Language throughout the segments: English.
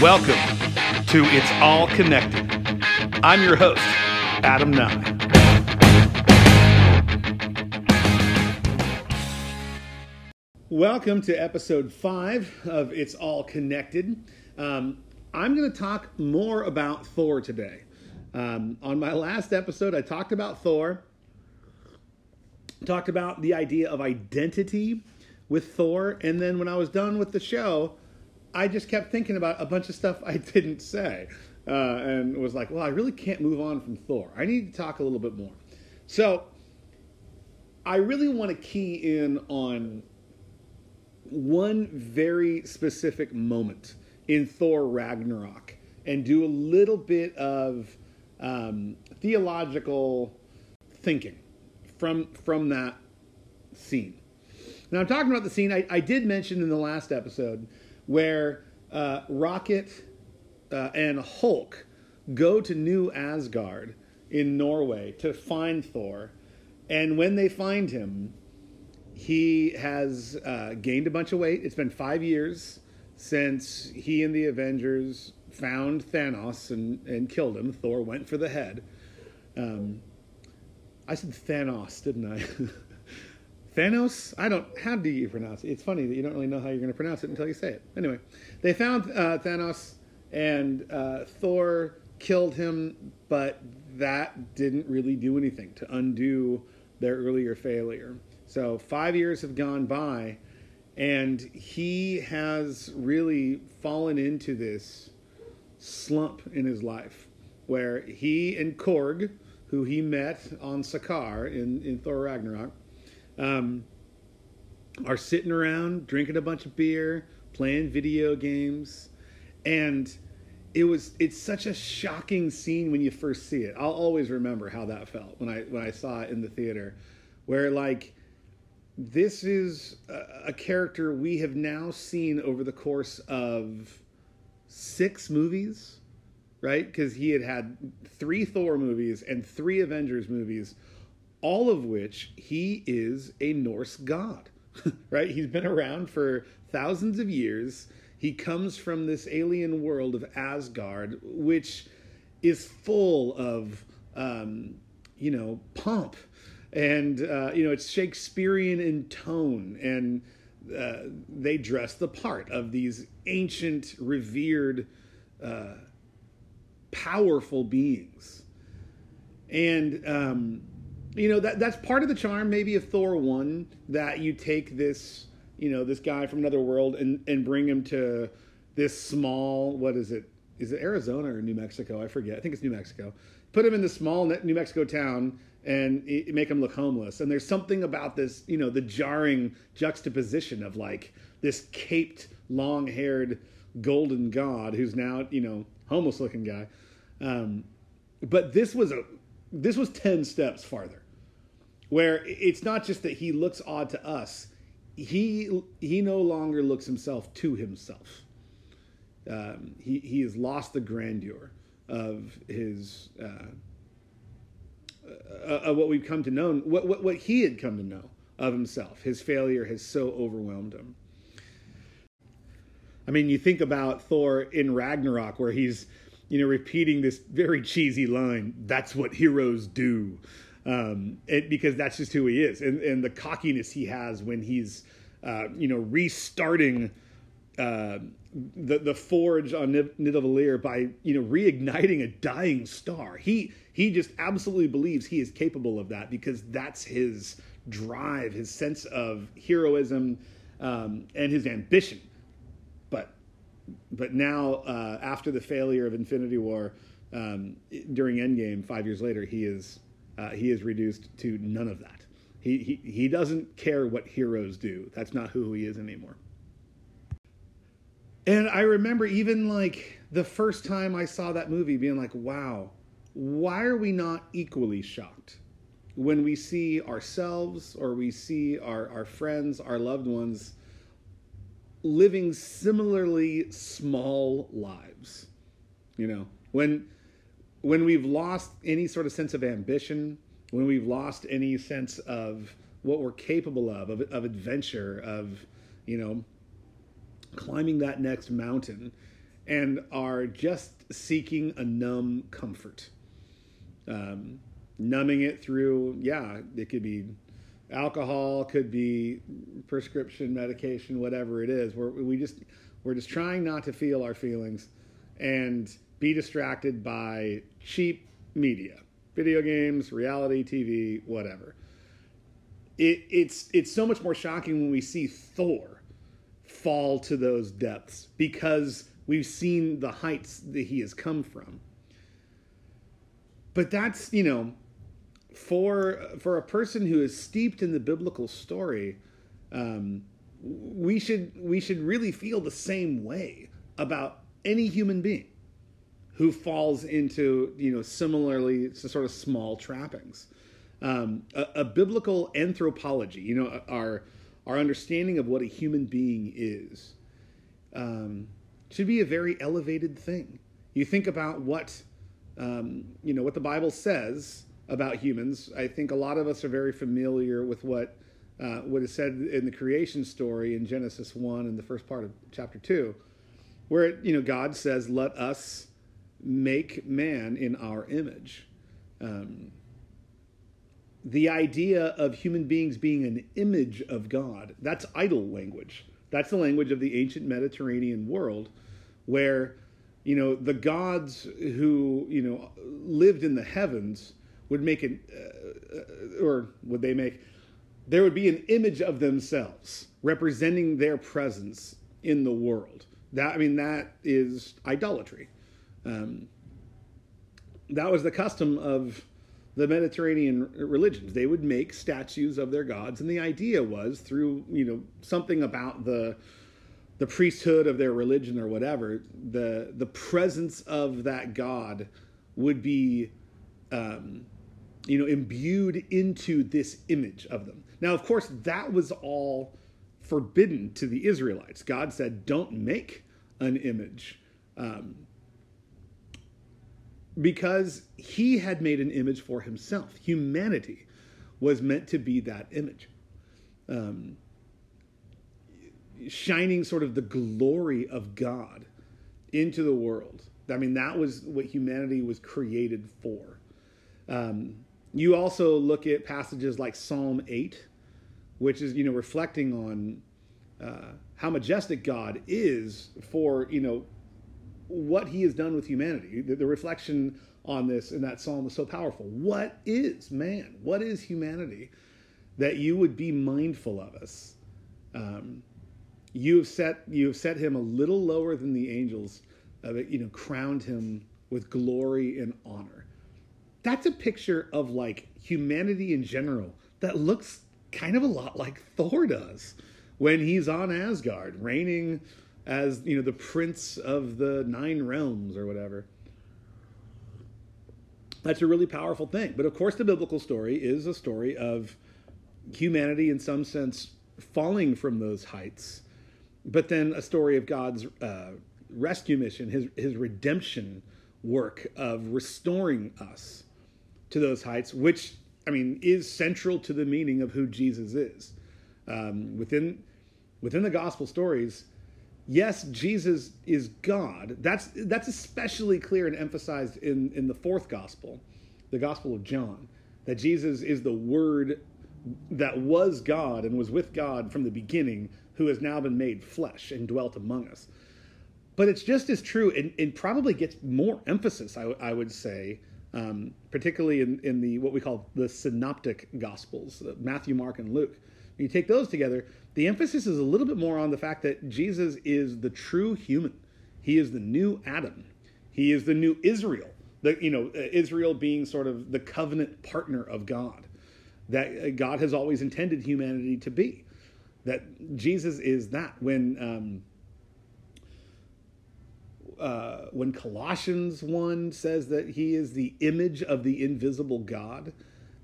Welcome to It's All Connected. I'm your host, Adam Nigh. Welcome to episode five of It's All Connected. Um, I'm going to talk more about Thor today. Um, on my last episode, I talked about Thor, talked about the idea of identity with Thor, and then when I was done with the show, I just kept thinking about a bunch of stuff I didn't say, uh, and was like, well, I really can't move on from Thor. I need to talk a little bit more. So I really want to key in on one very specific moment in Thor Ragnarok and do a little bit of um, theological thinking from from that scene. Now I'm talking about the scene I, I did mention in the last episode where uh, Rocket uh, and Hulk go to New Asgard in Norway to find Thor, and when they find him, he has uh, gained a bunch of weight. It's been five years since he and the Avengers found Thanos and, and killed him. Thor went for the head. Um, I said Thanos, didn't I? Thanos? I don't. How do you pronounce it? It's funny that you don't really know how you're going to pronounce it until you say it. Anyway, they found uh, Thanos, and uh, Thor killed him, but that didn't really do anything to undo their earlier failure. So five years have gone by, and he has really fallen into this slump in his life, where he and Korg, who he met on Sakaar in, in Thor Ragnarok um, are sitting around drinking a bunch of beer, playing video games, and it was it's such a shocking scene when you first see it. I'll always remember how that felt when I when I saw it in the theater, where like this is a, a character we have now seen over the course of six movies, right? Because he had had three Thor movies and three Avengers movies all of which he is a Norse god, right? He's been around for thousands of years. He comes from this alien world of Asgard, which is full of, um, you know, pomp. And, uh, you know, it's Shakespearean in tone. And uh, they dress the part of these ancient, revered, uh, powerful beings. And, um, you know that that's part of the charm maybe of Thor one that you take this you know this guy from another world and and bring him to this small what is it? Is it Arizona or New Mexico? I forget. I think it's New Mexico. Put him in this small New Mexico town and make him look homeless. And there's something about this you know the jarring juxtaposition of like this caped long haired golden god who's now you know homeless looking guy. Um, but this was a this was 10 steps farther where it's not just that he looks odd to us he he no longer looks himself to himself. Um, he he has lost the grandeur of his uh, uh, of what we've come to know what, what what he had come to know of himself. His failure has so overwhelmed him. I mean, you think about Thor in Ragnarok, where he's, you know, repeating this very cheesy line, "That's what heroes do," um, it, because that's just who he is, and, and the cockiness he has when he's, uh, you know, restarting uh, the the forge on Nidavellir by you know reigniting a dying star. He he just absolutely believes he is capable of that because that's his drive, his sense of heroism, um, and his ambition. But but now uh, after the failure of Infinity War um, during Endgame, five years later, he is uh, he is reduced to none of that. He, he, he doesn't care what heroes do. That's not who he is anymore. And I remember even like the first time I saw that movie being like, wow, why are we not equally shocked when we see ourselves or we see our, our friends, our loved ones living similarly small lives? You know, when when we've lost any sort of sense of ambition, when we've lost any sense of what we're capable of, of, of adventure, of, you know, climbing that next mountain, and are just seeking a numb comfort. Um, numbing it through, yeah, it could be alcohol, could be prescription medication, whatever it is. We're, we just we're just trying not to feel our feelings and be distracted by cheap media, video games, reality TV, whatever. It, it's it's so much more shocking when we see Thor fall to those depths because we've seen the heights that he has come from. But that's you know, for for a person who is steeped in the biblical story, um, we should we should really feel the same way about any human being who falls into you know similarly sort of small trappings. Um, a, a, biblical anthropology, you know, our our understanding of what a human being is, um, should be a very elevated thing. You think about what um, you know what the Bible says about humans. I think a lot of us are very familiar with what uh, what is said in the creation story in Genesis one and the first part of chapter two, where you know God says, "Let us." Make man in our image. Um, the idea of human beings being an image of God, that's idol language. That's the language of the ancient Mediterranean world where, you know, the gods who, you know, lived in the heavens would make an, uh, or would they make, there would be an image of themselves representing their presence in the world. That, I mean, that is idolatry. Um, that was the custom of the Mediterranean religions. They would make statues of their gods, and the idea was through you know something about the the priesthood of their religion or whatever, the the presence of that god would be um, you know imbued into this image of them. Now, of course, that was all forbidden to the Israelites. God said, "Don't make an image." Um, because he had made an image for himself. Humanity was meant to be that image. Um, shining sort of the glory of God into the world. I mean, that was what humanity was created for. Um, you also look at passages like Psalm 8, which is, you know, reflecting on uh, how majestic God is for, you know, what he has done with humanity. The, the, reflection on this in that psalm is so powerful. What is man? What is humanity? That you would be mindful of us. Um, you have set you have set him a little lower than the angels. Uh, you know, crowned him with glory and honor. That's a picture of like humanity in general that looks kind of a lot like Thor does when he's on Asgard, reigning as you know the prince of the nine realms or whatever. That's a really powerful thing. But of course the biblical story is a story of humanity in some sense falling from those heights but then a story of god's uh, rescue mission his, his redemption work of restoring us to those heights which i mean is central to the meaning of who jesus is. Um, within within the gospel stories yes, Jesus is God. That's that's especially clear and emphasized in in the fourth gospel, the Gospel of John, that Jesus is the Word that was God and was with God from the beginning, who has now been made flesh and dwelt among us. But it's just as true, and, and probably gets more emphasis, I, I would say, um, particularly in, in the what we call the synoptic gospels, Matthew, Mark, and Luke. When you take those together, the emphasis is a little bit more on the fact that Jesus is the true human. He is the new Adam. He is the new Israel. The, you know, uh, Israel being sort of the covenant partner of God that uh, God has always intended humanity to be. That Jesus is that. When um, uh, when Colossians 1 says that he is the image of the invisible God,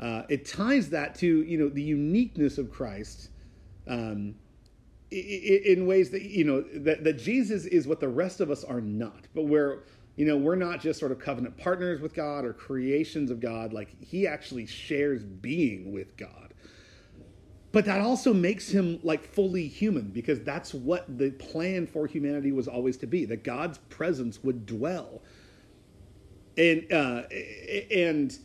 uh, it ties that to you know the uniqueness of Christ um, in ways that you know that, that Jesus is what the rest of us are not. But we're you know we're not just sort of covenant partners with God or creations of God. Like He actually shares being with God. but that also makes him like fully human because that's what the plan for humanity was always to be that God's presence would dwell and uh, and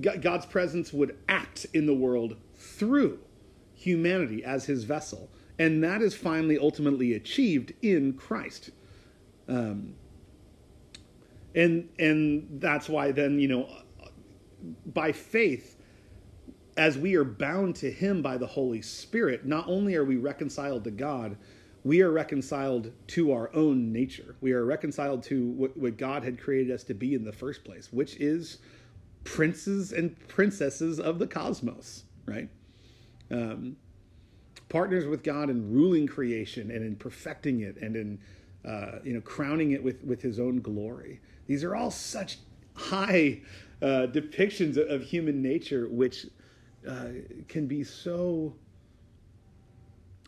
God's presence would act in the world through humanity as his vessel and that is finally ultimately achieved in Christ. Um, and and that's why then you know by faith as we are bound to him by the holy spirit not only are we reconciled to god we are reconciled to our own nature. We are reconciled to what, what god had created us to be in the first place which is princes and princesses of the cosmos right? Um, partners with god in ruling creation and in perfecting it and in uh, you know crowning it with with his own glory. These are all such high uh, depictions of human nature, which uh, can be so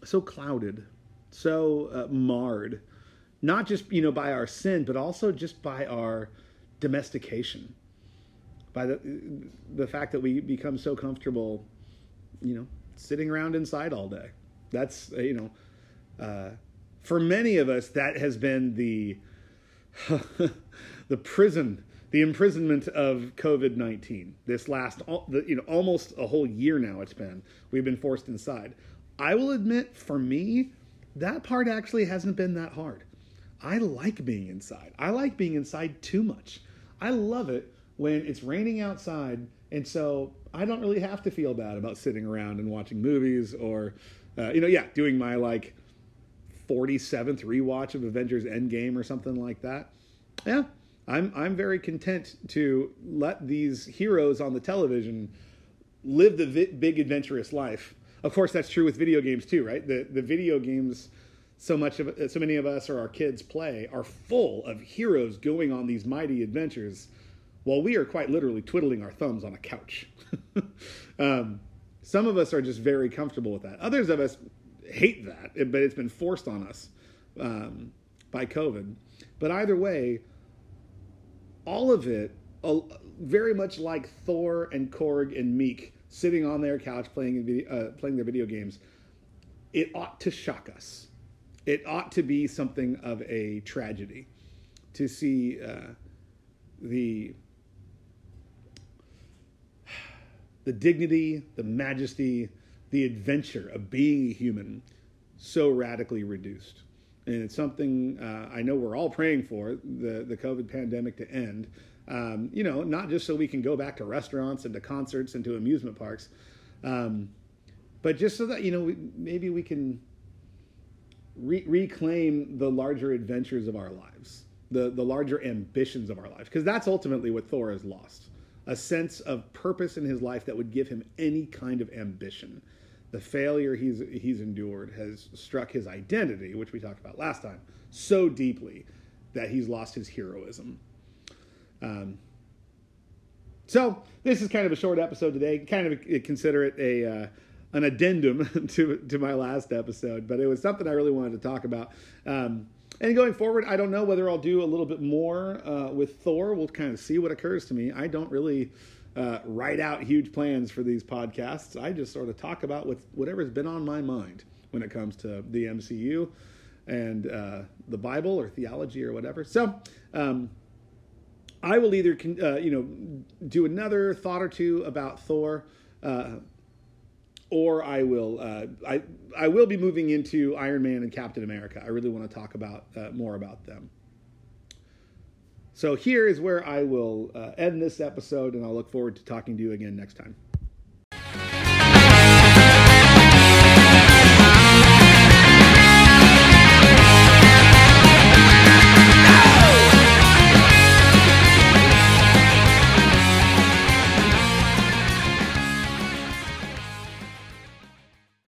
so clouded, so uh, marred, not just you know by our sin, but also just by our domestication, by the the fact that we become so comfortable, you know, sitting around inside all day. That's uh, you know, uh, for many of us, that has been the the prison, the imprisonment of COVID nineteen. This last, you know, almost a whole year now. It's been we've been forced inside. I will admit, for me, that part actually hasn't been that hard. I like being inside. I like being inside too much. I love it when it's raining outside, and so I don't really have to feel bad about sitting around and watching movies or, uh, you know, yeah, doing my like 47th rewatch of Avengers Endgame or something like that. Yeah, I'm I'm very content to let these heroes on the television live the vi- big adventurous life. Of course, that's true with video games too, right? The the video games so much of so many of us or our kids play are full of heroes going on these mighty adventures, while we are quite literally twiddling our thumbs on a couch. um, some of us are just very comfortable with that. Others of us hate that, but it's been forced on us um, by COVID. But either way, all of it, uh, very much like Thor and Korg and Miek sitting on their couch playing uh, playing their video games, it ought to shock us. It ought to be something of a tragedy to see uh, the the dignity, the majesty, the adventure of being a human so radically reduced and it's something uh, I know we're all praying for the the COVID pandemic to end. Um, you know, not just so we can go back to restaurants and to concerts and to amusement parks, um, but just so that you know we, maybe we can re- reclaim the larger adventures of our lives, the the larger ambitions of our lives, because that's ultimately what Thor has lost a sense of purpose in his life that would give him any kind of ambition the failure he's he's endured has struck his identity, which we talked about last time, so deeply that he's lost his heroism. Um, so this is kind of a short episode today. Kind of consider it a uh, an addendum to to my last episode, but it was something I really wanted to talk about. Um, and going forward, I don't know whether I'll do a little bit more uh, with Thor. We'll kind of see what occurs to me. I don't really uh, write out huge plans for these podcasts. I just sort of talk about what, whatever's been on my mind when it comes to the MCU and uh, the Bible or theology or whatever. So, um, I will either, uh, you know, do another thought or two about Thor, uh, or I will, uh, I, I will be moving into Iron Man and Captain America. I really want to talk about uh, more about them. So here is where I will uh, end this episode, and I'll look forward to talking to you again next time.